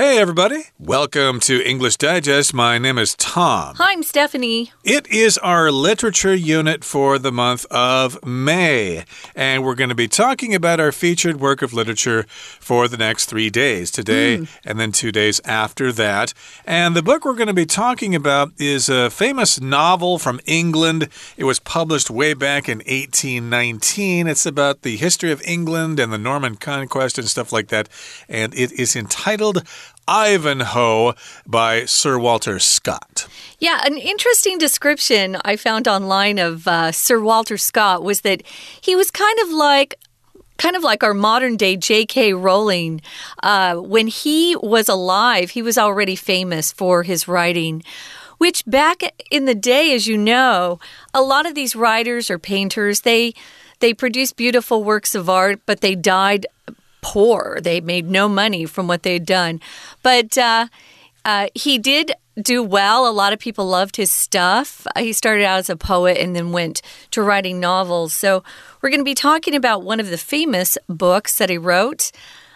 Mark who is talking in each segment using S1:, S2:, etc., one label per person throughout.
S1: Hey, everybody. Welcome to English Digest. My name is Tom.
S2: Hi, I'm Stephanie.
S1: It is our literature unit for the month of May, and we're going to be talking about our featured work of literature for the next three days today mm. and then two days after that. And the book we're going to be talking about is a famous novel from England. It was published way back in 1819. It's about the history of England and the Norman conquest and stuff like that, and it is entitled Ivanhoe by Sir Walter Scott.
S2: Yeah, an interesting description I found online of uh, Sir Walter Scott was that he was kind of like kind of like our modern day J.K. Rowling. Uh, when he was alive, he was already famous for his writing. Which back in the day, as you know, a lot of these writers or painters, they they produced beautiful works of art, but they died poor. They made no money from what they'd done. But uh, uh, he did do well. A lot of people loved his stuff. He started out as a poet and then went to writing novels. So, we're going to be talking about one of the famous books that he wrote.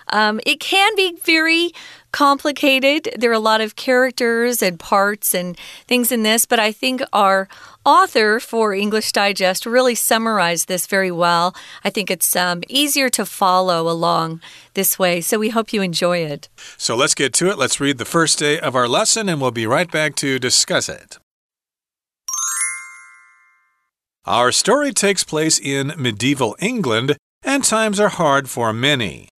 S2: Um, it can be very complicated. There are a lot of characters and parts and things in this, but I think our author for English Digest really summarized this very well. I think it's um, easier to follow along this way, so we hope you enjoy it.
S1: So let's get to it. Let's read the first day of our lesson, and we'll be right back to discuss it. Our story takes place in medieval England, and times are hard for many.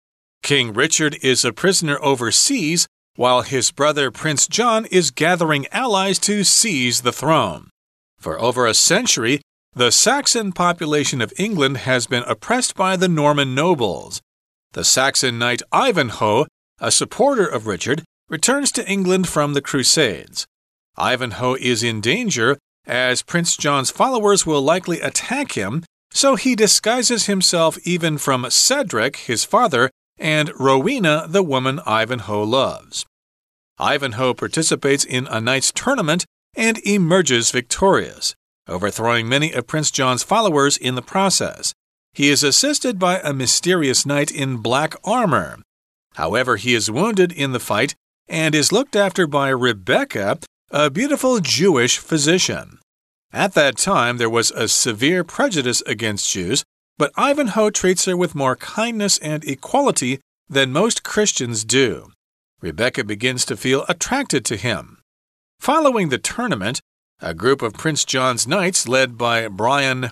S1: King Richard is a prisoner overseas, while his brother Prince John is gathering allies to seize the throne. For over a century, the Saxon population of England has been oppressed by the Norman nobles. The Saxon knight Ivanhoe, a supporter of Richard, returns to England from the Crusades. Ivanhoe is in danger as Prince John's followers will likely attack him, so he disguises himself even from Cedric, his father, and Rowena, the woman Ivanhoe loves. Ivanhoe participates in a knight's tournament and emerges victorious, overthrowing many of Prince John's followers in the process. He is assisted by a mysterious knight in black armor. However, he is wounded in the fight and is looked after by Rebecca, a beautiful Jewish physician. At that time, there was a severe prejudice against Jews, but Ivanhoe treats her with more kindness and equality than most Christians do. Rebecca begins to feel attracted to him. Following the tournament, a group of Prince John's knights, led by Brian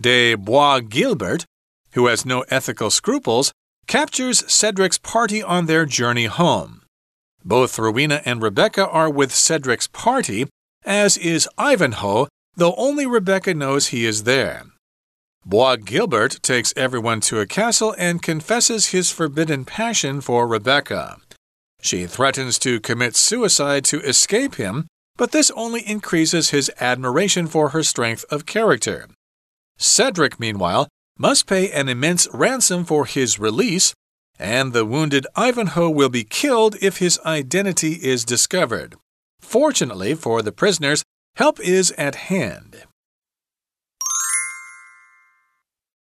S1: de Bois Guilbert, who has no ethical scruples, captures Cedric's party on their journey home. Both Rowena and Rebecca are with Cedric's party, as is Ivanhoe, though only Rebecca knows he is there. Bois Guilbert takes everyone to a castle and confesses his forbidden passion for Rebecca. She threatens to commit suicide to escape him, but this only increases his admiration for her strength of character. Cedric, meanwhile, must pay an immense ransom for his release, and the wounded Ivanhoe will be killed if his identity is discovered. Fortunately for the prisoners, help is at hand.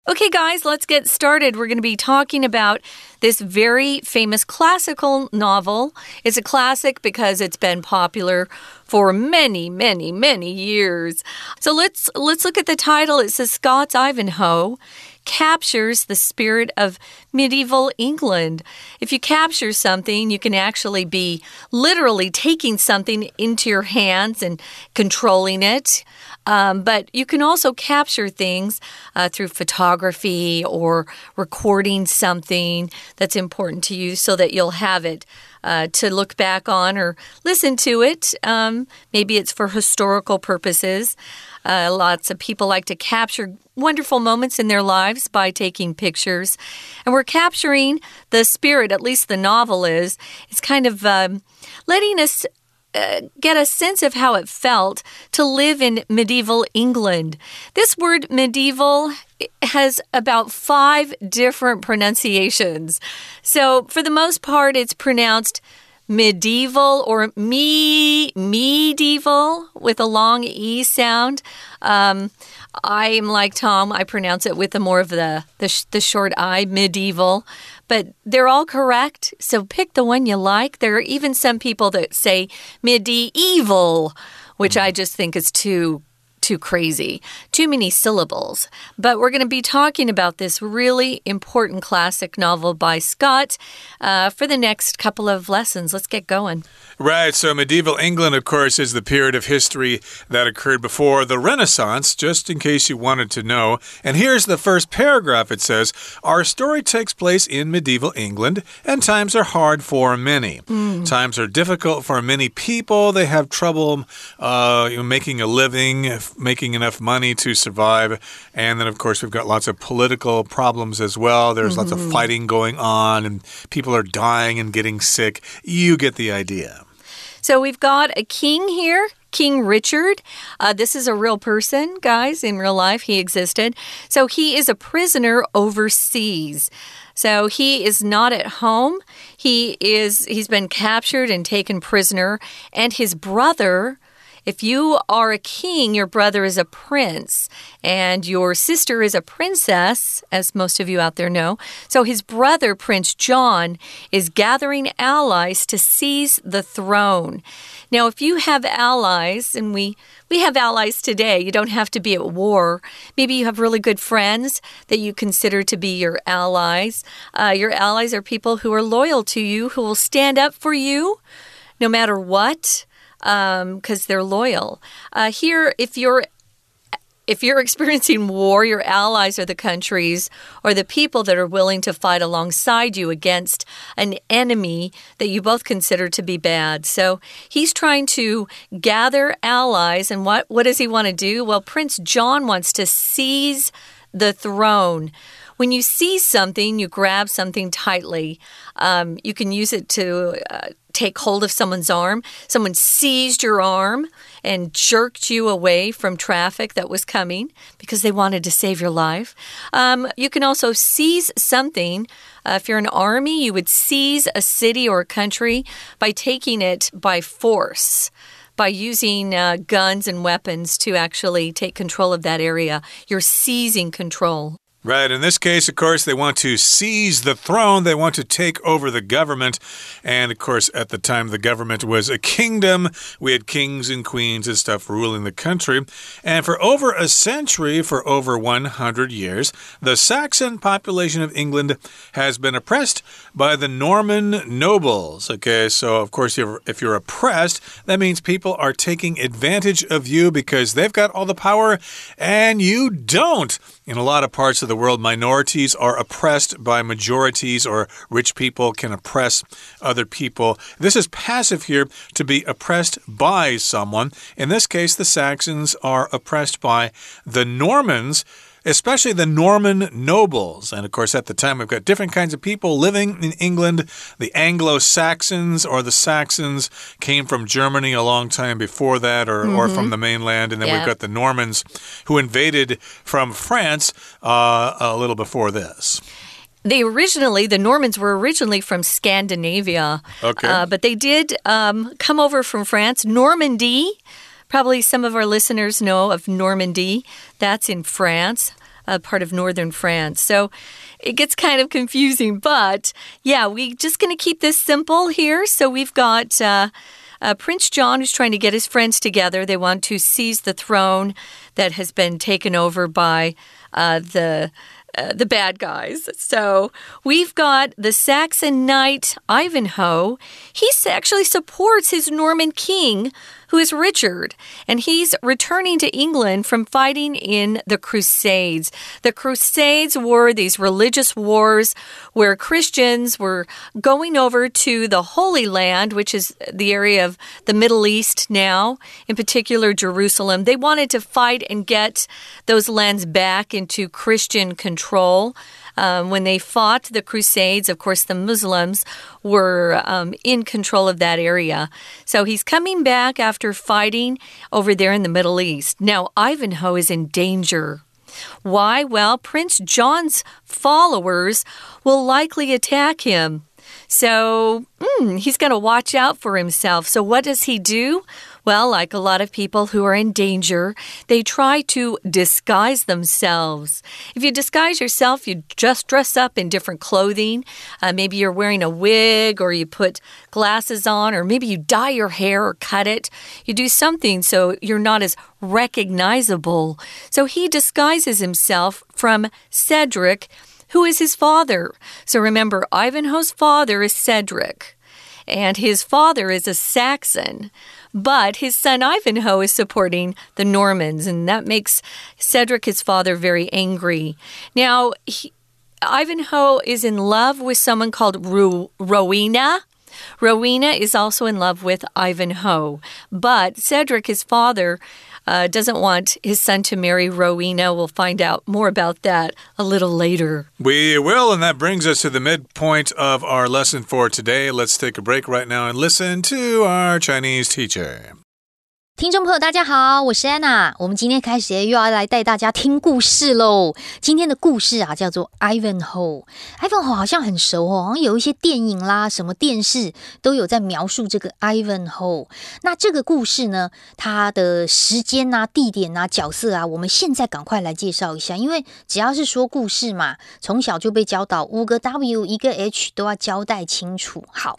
S2: Okay, guys, let's get started. We're going to be talking about this very famous classical novel. It's a classic because it's been popular for many, many, many years. So let's let's look at the title. It says Scott's Ivanhoe captures the spirit of medieval England. If you capture something, you can actually be literally taking something into your hands and controlling it. Um, but you can also capture things uh, through photography or recording something that's important to you so that you'll have it. Uh, to look back on or listen to it. Um, maybe it's for historical purposes. Uh, lots of people like to capture wonderful moments in their lives by taking pictures. And we're capturing the spirit, at least the novel is. It's kind of um, letting us uh, get a sense of how it felt to live in medieval England. This word medieval has about five different pronunciations. So, for the most part, it's pronounced medieval or me medieval with a long e sound. Um, I'm like Tom. I pronounce it with the more of the the, sh the short i, medieval. But they're all correct. So pick the one you like. There are even some people that say medieval, which I just think is too too crazy, too many syllables. But we're going to be talking about this really important classic novel by Scott uh, for the next couple of lessons. Let's get going.
S1: Right. So, medieval England, of course, is the period of history that occurred before the Renaissance, just in case you wanted to know. And here's the first paragraph it says Our story takes place in medieval England, and times are hard for many. Mm. Times are difficult for many people. They have trouble uh, making a living, making enough money to survive. And then, of course, we've got lots of political problems as well. There's mm -hmm. lots of mm-hmm. fighting going on, and people are dying and getting sick. You get the idea.
S2: So we've got a king here. King Richard. Uh, this is a real person, guys, in real life. He existed. So he is a prisoner overseas. So he is not at home. He is he's been captured and taken prisoner and his brother if you are a king, your brother is a prince, and your sister is a princess, as most of you out there know. So his brother, Prince John, is gathering allies to seize the throne. Now, if you have allies, and we we have allies today. You don't have to be at war. Maybe you have really good friends that you consider to be your allies. Uh, your allies are people who are loyal to you, who will stand up for you no matter what because um, they're loyal. Uh, here, if you're if you're experiencing war, your allies are the countries or the people that are willing to fight alongside you against an enemy that you both consider to be bad. So he's trying to gather allies. And what, what does he want to do? Well, Prince John wants to seize the throne. When you seize something, you grab something tightly. Um, you can use it to uh, take hold of someone's arm. Someone seized your arm and jerked you away from traffic that was coming because they wanted to save your life. Um, you can also seize something. Uh, if you're an army, you would seize a city or a country by taking it by force by using uh, guns and weapons to actually take control of that area. You're seizing control.
S1: Right. In this case, of course, they want to seize the throne. They want to take over the government. And of course, at the time, the government was a kingdom. We had kings and queens and stuff ruling the country. And for over a century, for over 100 years, the Saxon population of England has been oppressed by the Norman nobles. Okay. So, of course, if you're oppressed, that means people are taking advantage of you because they've got all the power and you don't. In a lot of parts of the world, minorities are oppressed by majorities, or rich people can oppress other people. This is passive here to be oppressed by someone. In this case, the Saxons are oppressed by the Normans especially the Norman nobles. And of course, at the time, we've got different kinds of people living in England. The Anglo Saxons or the Saxons came from Germany a long time before that, or, mm -hmm. or from mm-hmm. the mainland. And then yeah. we've got the Normans who invaded from France uh, a little before this
S2: they originally the normans were originally from scandinavia
S1: okay. Uh,
S2: but they did um, come over from france normandy Probably some of our listeners know of Normandy. That's in France, a part of northern France. So it gets kind of confusing, but yeah, we're just going to keep this simple here. So we've got. Uh, uh, Prince John who's trying to get his friends together. They want to seize the throne that has been taken over by uh, the uh, the bad guys. So we've got the Saxon knight Ivanhoe. He actually supports his Norman king who is Richard, and he's returning to England from fighting in the Crusades. The Crusades were these religious wars where Christians were going over to the Holy Land, which is the area of the Middle East now, in particular Jerusalem. They wanted to fight and get those lands back into Christian control. Um, when they fought the Crusades, of course, the Muslims were um, in control of that area. So he's coming back after fighting over there in the Middle East. Now, Ivanhoe is in danger. Why? Well, Prince John's followers will likely attack him. So mm, he's going to watch out for himself. So, what does he do? Well, like a lot of people who are in danger, they try to disguise themselves. If you disguise yourself, you just dress up in different clothing. Uh, maybe you're wearing a wig or you put glasses on, or maybe you dye your hair or cut it. You do something so you're not as recognizable. So he disguises himself from Cedric who is his father. So remember, Ivanhoe's father is Cedric, and his father is a Saxon. But his son Ivanhoe is supporting the Normans, and that makes Cedric, his father, very angry. Now, he, Ivanhoe is in love with someone called Ru Rowena. Rowena is also in love with Ivanhoe, but Cedric, his father, uh, doesn't want his son to marry Rowena. We'll find out more about that a little later.
S1: We will, and that brings us to the midpoint of our lesson for today. Let's take a break right now and listen to our Chinese teacher.
S3: 听众朋友，大家好，我是安娜。我们今天开始又要来带大家听故事喽。今天的故事啊，叫做 Ivanhoe。Ivanhoe 好像很熟哦，好像有一些电影啦、什么电视都有在描述这个 Ivanhoe。那这个故事呢，它的时间啊、地点啊、角色啊，我们现在赶快来介绍一下。因为只要是说故事嘛，从小就被教导五个 W 一个 H 都要交代清楚。好，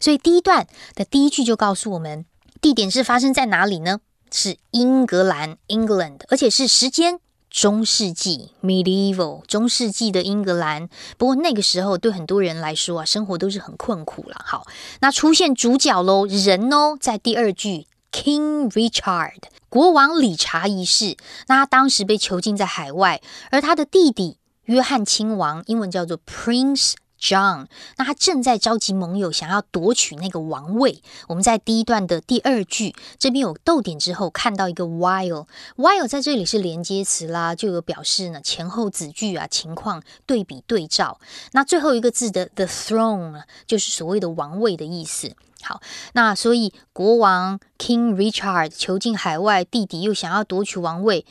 S3: 所以第一段的第一句就告诉我们。地点是发生在哪里呢？是英格兰 （England），而且是时间中世纪 （Medieval） 中世纪的英格兰。不过那个时候对很多人来说啊，生活都是很困苦了。好，那出现主角喽，人哦，在第二句，King Richard，国王理查一世。那他当时被囚禁在海外，而他的弟弟约翰亲王，英文叫做 Prince。John，那他正在召集盟友，想要夺取那个王位。我们在第一段的第二句这边有逗点之后，看到一个 while，while 在这里是连接词啦，就有表示呢前后子句啊情况对比对照。那最后一个字的 the throne 就是所谓的王位的意思。好，那所以国王 King Richard 囚禁海外，弟弟又想要夺取王位。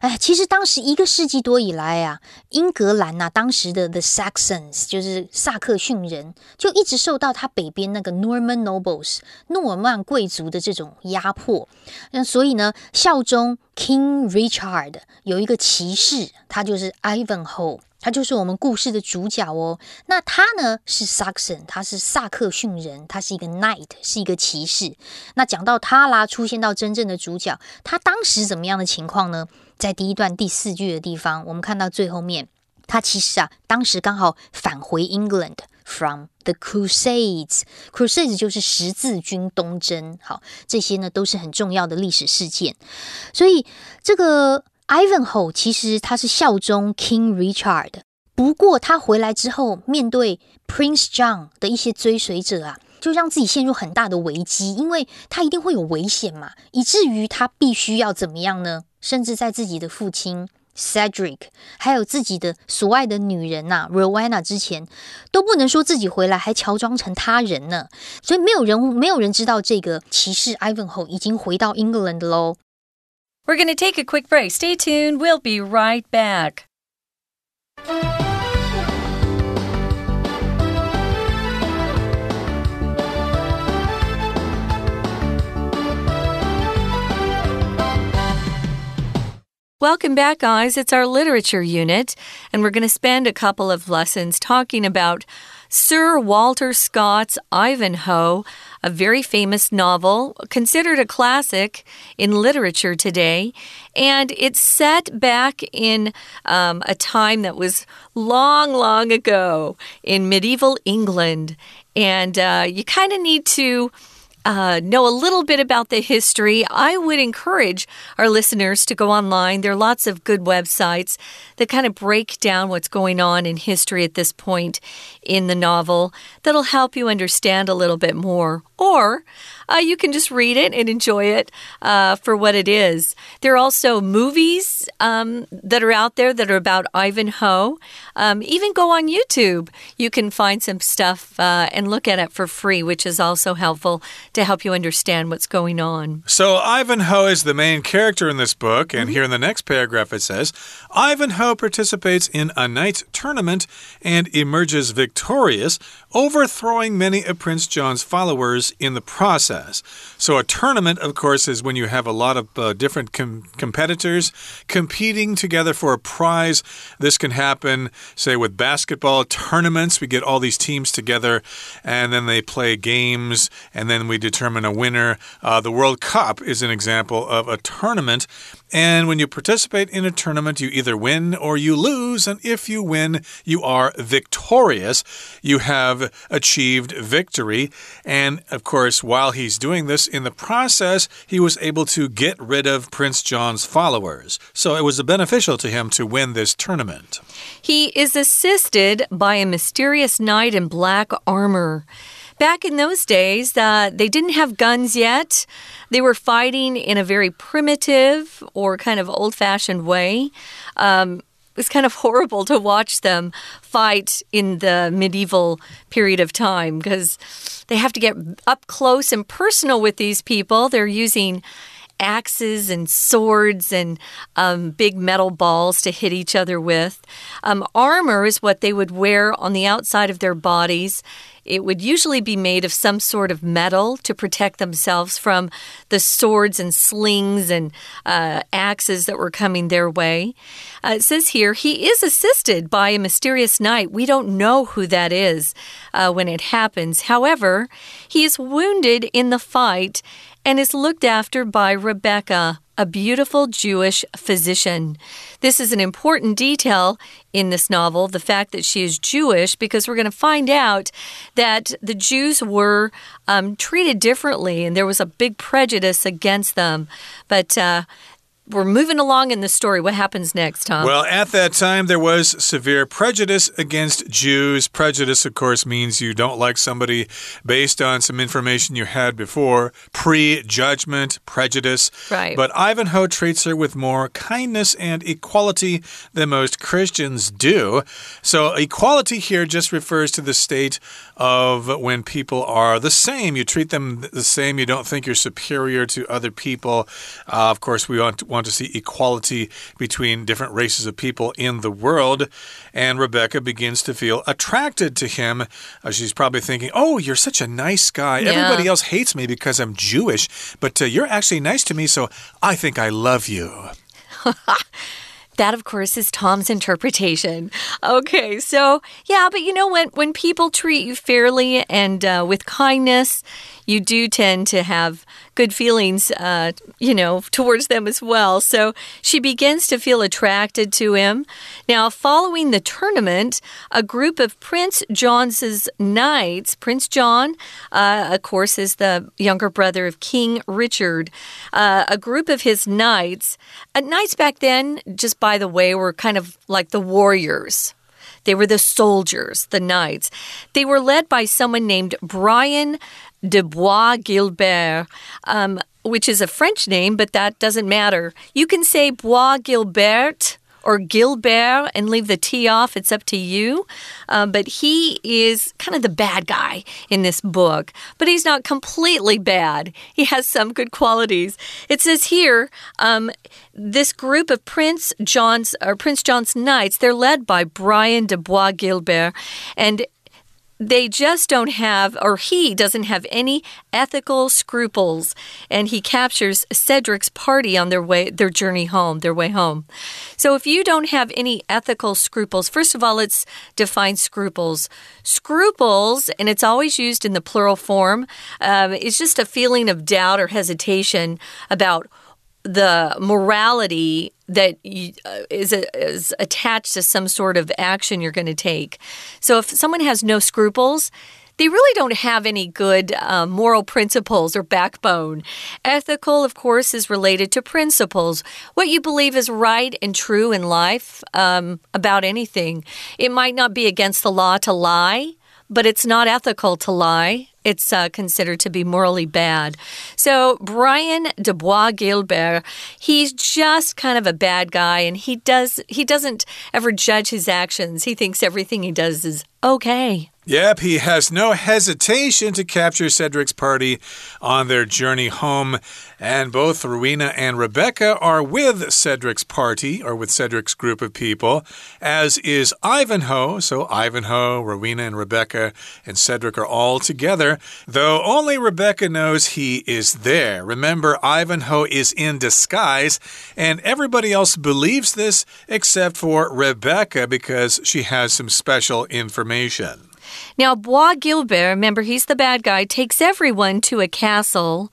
S3: 哎，其实当时一个世纪多以来啊，英格兰呐，当时的 The Saxons 就是萨克逊人，就一直受到他北边那个 Norman Nobles 诺尔曼贵族的这种压迫。那所以呢，效忠 King Richard 有一个骑士，他就是 Ivanhoe。他就是我们故事的主角哦。那他呢是 Saxon，他是萨克逊人，他是一个 knight，是一个骑士。那讲到他啦，出现到真正的主角，他当时怎么样的情况呢？在第一段第四句的地方，我们看到最后面，他其实啊，当时刚好返回 England from the Crusades。Crusades 就是十字军东征。好，这些呢都是很重要的历史事件。所以这个。Ivanhoe 其实他是效忠 King Richard，不过他回来之后，面对 Prince John 的一些追随者啊，就让自己陷入很大的危机，因为他一定会有危险嘛，以至于他必须要怎么样呢？甚至在自己的父亲 Cedric，还有自己的所爱的女人呐 Rowena 之前，都不能说自己回来，还乔装成他人呢。所以没有人，没有人知道这个骑士 Ivanhoe 已经回到 England 喽。
S2: We're going to take a quick break. Stay tuned. We'll be right back. Welcome back, guys. It's our literature unit, and we're going to spend a couple of lessons talking about Sir Walter Scott's Ivanhoe, a very famous novel, considered a classic in literature today. And it's set back in um, a time that was long, long ago in medieval England. And uh, you kind of need to uh, know a little bit about the history, I would encourage our listeners to go online. There are lots of good websites that kind of break down what's going on in history at this point in the novel that'll help you understand a little bit more. Or uh, you can just read it and enjoy it uh, for what it is. There are also movies um, that are out there that are about Ivanhoe. Um, even go on YouTube. You can find some stuff uh, and look at it for free, which is also helpful to help you understand what's going on.
S1: So, Ivanhoe is the main character in this book, and mm -hmm. here in the next paragraph it says Ivanhoe participates in a knight's tournament and emerges victorious, overthrowing many of Prince John's followers in the process. So, a tournament, of course, is when you have a lot of uh, different com competitors competing together for a prize. This can happen, say, with basketball tournaments. We get all these teams together and then they play games and then we determine a winner. Uh, the World Cup is an example of a tournament. And when you participate in a tournament, you either win or you lose. And if you win, you are victorious. You have achieved victory. And of course, while he's doing this, in the process, he was able to get rid of Prince John's followers. So it was beneficial to him to win this tournament.
S2: He is assisted by a mysterious knight in black armor. Back in those days, uh, they didn't have guns yet. They were fighting in a very primitive or kind of old fashioned way. Um, was kind of horrible to watch them fight in the medieval period of time because they have to get up close and personal with these people. They're using axes and swords and um, big metal balls to hit each other with. Um, armor is what they would wear on the outside of their bodies. It would usually be made of some sort of metal to protect themselves from the swords and slings and uh, axes that were coming their way. Uh, it says here, he is assisted by a mysterious knight. We don't know who that is uh, when it happens. However, he is wounded in the fight and is looked after by Rebecca a beautiful Jewish physician. This is an important detail in this novel, the fact that she is Jewish, because we're going to find out that the Jews were um, treated differently and there was a big prejudice against them. But uh, we're moving along in the story. What happens next, Tom?
S1: Well, at that time, there was severe prejudice against Jews. Prejudice, of course, means you don't like somebody based on some information you had before. Prejudgment, prejudice.
S2: Right.
S1: But Ivanhoe treats her with more kindness and equality than most Christians do. So, equality here just refers to the state of when people are the same. You treat them the same. You don't think you're superior to other people. Uh, of course, we want to, want to see equality between different races of people in the world. And Rebecca begins to feel attracted to him. Uh, she's probably thinking, Oh, you're such a nice guy. Yeah. Everybody else hates me because I'm Jewish, but uh, you're actually nice to me, so I think I love you.
S2: That, of course, is Tom's interpretation. Okay, so yeah, but you know when when people treat you fairly and uh, with kindness, you do tend to have good feelings, uh, you know, towards them as well. So she begins to feel attracted to him. Now, following the tournament, a group of Prince John's knights, Prince John, uh, of course, is the younger brother of King Richard, uh, a group of his knights. Uh, knights back then, just by the way, were kind of like the warriors. They were the soldiers, the knights. They were led by someone named Brian de Bois Guilbert. Um, which is a French name, but that doesn't matter. You can say Bois Guilbert or Gilbert and leave the T off. It's up to you. Uh, but he is kind of the bad guy in this book. But he's not completely bad, he has some good qualities. It says here, um, this group of Prince John's or Prince John's knights, they're led by Brian de Bois Guilbert, and they just don't have, or he doesn't have any ethical scruples, and he captures Cedric's party on their way, their journey home, their way home. So, if you don't have any ethical scruples, first of all, let's define scruples. Scruples, and it's always used in the plural form, um, is just a feeling of doubt or hesitation about the morality that uh, is, is attached to some sort of action you're going to take. So if someone has no scruples, they really don't have any good uh, moral principles or backbone. Ethical, of course, is related to principles, what you believe is right and true in life um, about anything. It might not be against the law to lie, but it's not ethical to lie it's uh, considered to be morally bad. So Brian de Bois Gilbert, he's just kind of a bad guy, and he does he doesn't ever judge his actions. He thinks everything he does is okay.
S1: Yep, he has no hesitation to capture Cedric's party on their journey home. And both Rowena and Rebecca are with Cedric's party, or with Cedric's group of people, as is Ivanhoe. So Ivanhoe, Rowena, and Rebecca and Cedric are all together, though only Rebecca knows he is there. Remember, Ivanhoe is in disguise, and everybody else believes this except for Rebecca because she has some special information.
S2: Now, Bois Gilbert, remember, he's the bad guy, takes everyone to a castle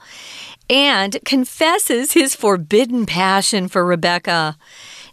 S2: and confesses his forbidden passion for Rebecca.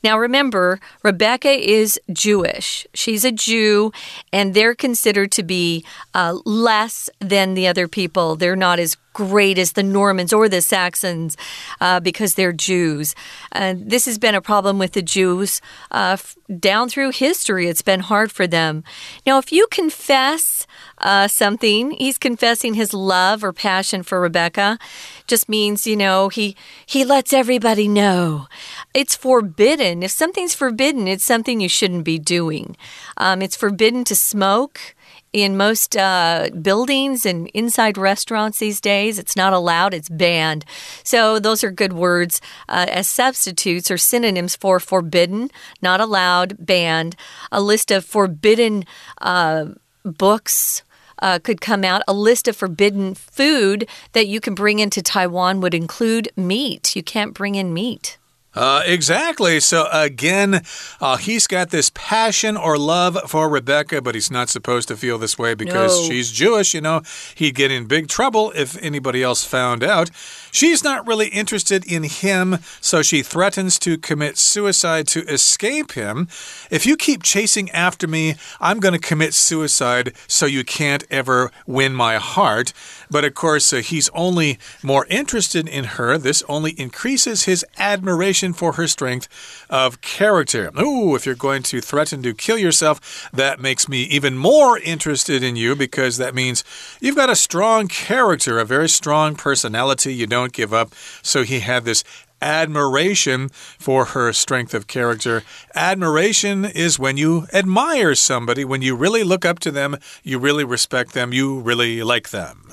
S2: Now, remember, Rebecca is Jewish. She's a Jew, and they're considered to be uh, less than the other people. They're not as great as the Normans or the Saxons uh, because they're Jews. Uh, this has been a problem with the Jews uh, down through history. It's been hard for them. Now, if you confess uh, something, he's confessing his love or passion for Rebecca. Just means, you know, he he lets everybody know. It's forbidden. If something's forbidden, it's something you shouldn't be doing. Um, it's forbidden to smoke in most uh, buildings and inside restaurants these days. It's not allowed, it's banned. So, those are good words uh, as substitutes or synonyms for forbidden, not allowed, banned. A list of forbidden uh, books. Uh, could come out. A list of forbidden food that you can bring into Taiwan would include meat. You can't bring in meat.
S1: Uh, exactly. So again, uh, he's got this passion or love for Rebecca, but he's not supposed to feel this way because
S2: No.
S1: she's Jewish. You know, he'd get in big trouble if anybody else found out. She's not really interested in him, so she threatens to commit suicide to escape him. If you keep chasing after me, I'm going to commit suicide so you can't ever win my heart. But of course, uh, he's only more interested in her. This only increases his admiration for her strength of character. Ooh, if you're going to threaten to kill yourself, that makes me even more interested in you because that means you've got a strong character, a very strong personality. You don't give up. So he had this admiration for her strength of character. Admiration is when you admire somebody, when you really look up to them, you really respect them, you really like them.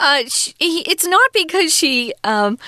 S2: Uh, she, he, it's not because she um,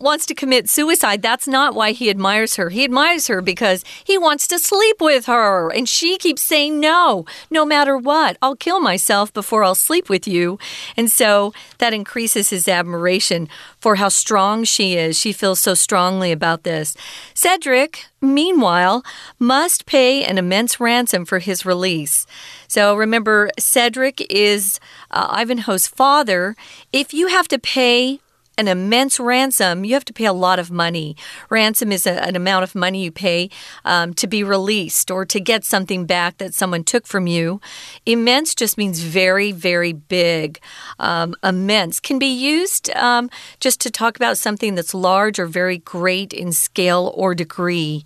S2: wants to commit suicide. That's not why he admires her. He admires her because he wants to sleep with her. And she keeps saying, no, no matter what, I'll kill myself before I'll sleep with you. And so that increases his admiration for how strong she is. She feels so strongly about this. Cedric, meanwhile, must pay an immense ransom for his release. So remember, Cedric is uh, Ivanhoe's father. If you have to pay an immense ransom, you have to pay a lot of money. Ransom is a, an amount of money you pay um, to be released or to get something back that someone took from you. Immense just means very, very big. Um, immense can be used um, just to talk about something that's large or very great in scale or degree.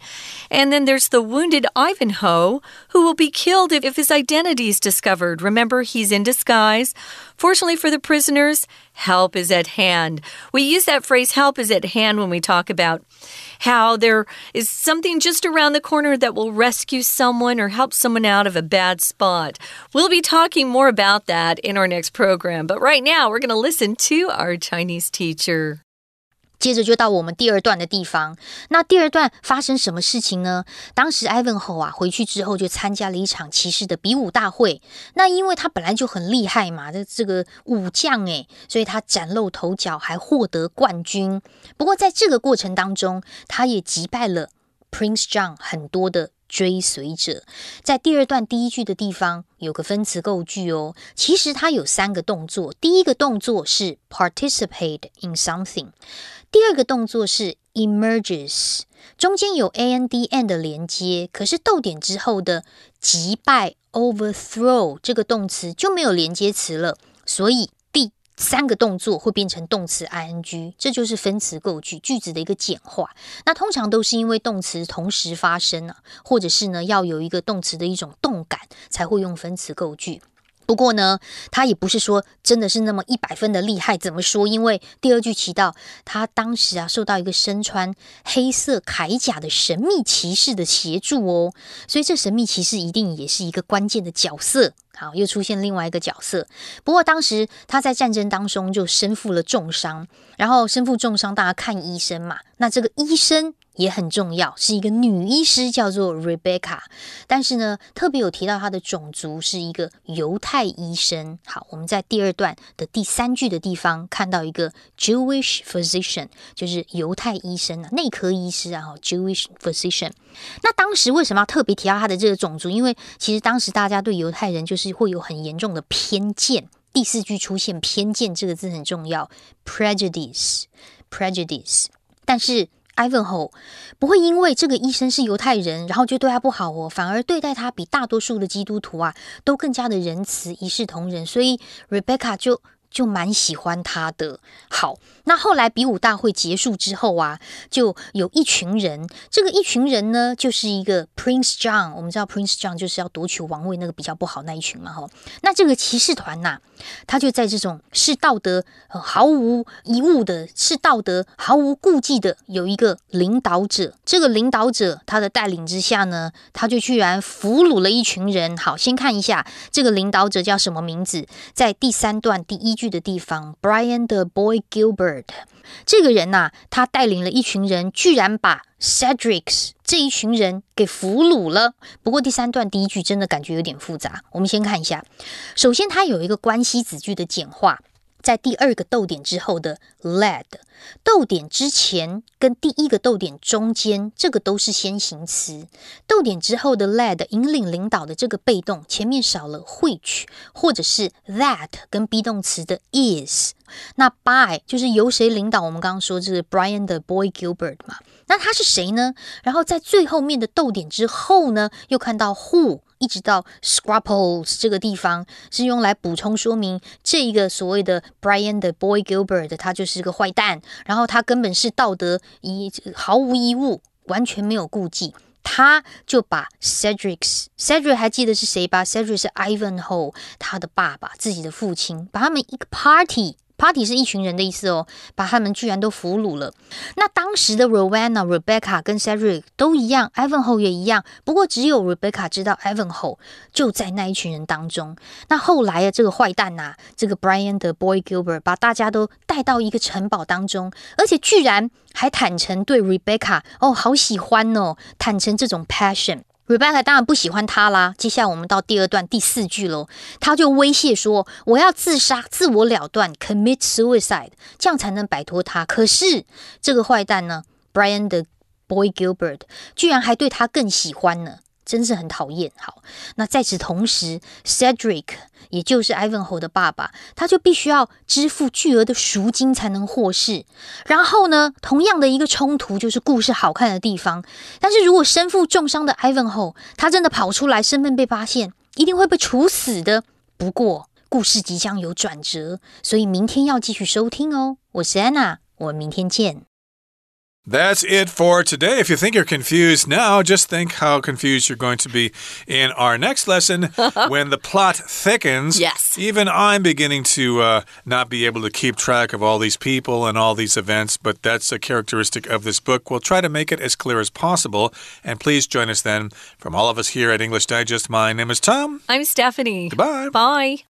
S2: And then there's the wounded Ivanhoe, who will be killed if, if his identity is discovered. Remember, he's in disguise. Fortunately for the prisoners, help is at hand. We use that phrase, help is at hand, when we talk about how there is something just around the corner that will rescue someone or help someone out of a bad spot. We'll be talking more about that in our next program. But right now, we're going to listen to our Chinese teacher.
S3: 接着就到我们第二段的地方。那第二段发生什么事情呢？当时埃文侯啊回去之后就参加了一场骑士的比武大会。那因为他本来就很厉害嘛，这这个武将诶，所以他崭露头角，还获得冠军。不过在这个过程当中，他也击败了 Prince John 很多的。追随者，在第二段第一句的地方有个分词构句哦。其实它有三个动作，第一个动作是 participate in something，第二个动作是 emerges，中间有 a n d n 的连接，可是逗点之后的击败 overthrow 这个动词就没有连接词了，所以第三个动作会变成动词 ing，这就是分词构句句子的一个简化。那通常都是因为动词同时发生啊，或者是呢要有一个动词的一种动感，才会用分词构句。不过呢，他也不是说真的是那么一百分的厉害。怎么说？因为第二句提到他当时啊，受到一个身穿黑色铠甲的神秘骑士的协助哦，所以这神秘骑士一定也是一个关键的角色。好，又出现另外一个角色。不过当时他在战争当中就身负了重伤，然后身负重伤，大家看医生嘛。那这个医生。也很重要，是一个女医师，叫做 Rebecca。但是呢，特别有提到她的种族是一个犹太医生。好，我们在第二段的第三句的地方看到一个 Jewish physician，就是犹太医生啊，内科医师啊，Jewish physician。那当时为什么要特别提到他的这个种族？因为其实当时大家对犹太人就是会有很严重的偏见。第四句出现“偏见”这个字很重要，prejudice，prejudice。但是 Ivanhoe 不会因为这个医生是犹太人，然后就对他不好哦，反而对待他比大多数的基督徒啊都更加的仁慈，一视同仁。所以 Rebecca 就。就蛮喜欢他的。好，那后来比武大会结束之后啊，就有一群人。这个一群人呢，就是一个 Prince John。我们知道 Prince John 就是要夺取王位那个比较不好那一群嘛，哈。那这个骑士团呐，他就在这种是道德毫无一物的、是道德毫无顾忌的有一个领导者。这个领导者他的带领之下呢，他就居然俘虏了一群人。好，先看一下这个领导者叫什么名字，在第三段第一。剧的地方，Brian 的 Boy Gilbert 这个人呐，他带领了一群人，居然把 Cedric's 这一群人给俘虏了。不过第三段第一句真的感觉有点复杂，我们先看一下。首先，他有一个关系子句的简化。在第二个逗点之后的 led，逗点之前跟第一个逗点中间，这个都是先行词。逗点之后的 led 引领领导的这个被动，前面少了 which 或者是 that 跟 be 动词的 is。那 by 就是由谁领导？我们刚刚说这是 Brian 的 Boy Gilbert 嘛？那他是谁呢？然后在最后面的逗点之后呢，又看到 who。一直到 Scruples 这个地方是用来补充说明这一个所谓的 Brian 的 Boy Gilbert，他就是个坏蛋，然后他根本是道德一毫无义务，完全没有顾忌，他就把 Cedric，Cedric 还记得是谁吧？Cedric 是 Ivanhoe 他的爸爸，自己的父亲，把他们一个 party。Party 是一群人的意思哦，把他们居然都俘虏了。那当时的 Rowena、Rebecca 跟 Cedric 都一样，Ivanhoe 也一样。不过只有 Rebecca 知道 Ivanhoe 就在那一群人当中。那后来啊，这个坏蛋呐，这个 Brian 的 Boy Gilbert 把大家都带到一个城堡当中，而且居然还坦诚对 Rebecca 哦，好喜欢哦，坦诚这种 passion。Rebecca 当然不喜欢他啦。接下来我们到第二段第四句喽，他就威胁说：“我要自杀，自我了断，commit suicide，这样才能摆脱他。”可是这个坏蛋呢，Brian 的 Boy Gilbert 居然还对他更喜欢呢。真是很讨厌。好，那在此同时，Cedric 也就是 Ivanhoe 的爸爸，他就必须要支付巨额的赎金才能获释。然后呢，同样的一个冲突就是故事好看的地方。但是如果身负重伤的 Ivanhoe 他真的跑出来，身份被发现，一定会被处死的。不过故事即将有转折，所以明天要继续收听哦。我是 Anna，我们明天见。
S1: That's it for today. If you think you're confused now, just think how confused you're going to be in our next lesson when the plot thickens.
S2: Yes.
S1: Even I'm beginning to uh, not be able to keep track of all these people and all these events, but that's a characteristic of this book. We'll try to make it as clear as possible. And please join us then. From all of us here at English Digest, my name is Tom.
S2: I'm Stephanie.
S1: Goodbye.
S2: Bye.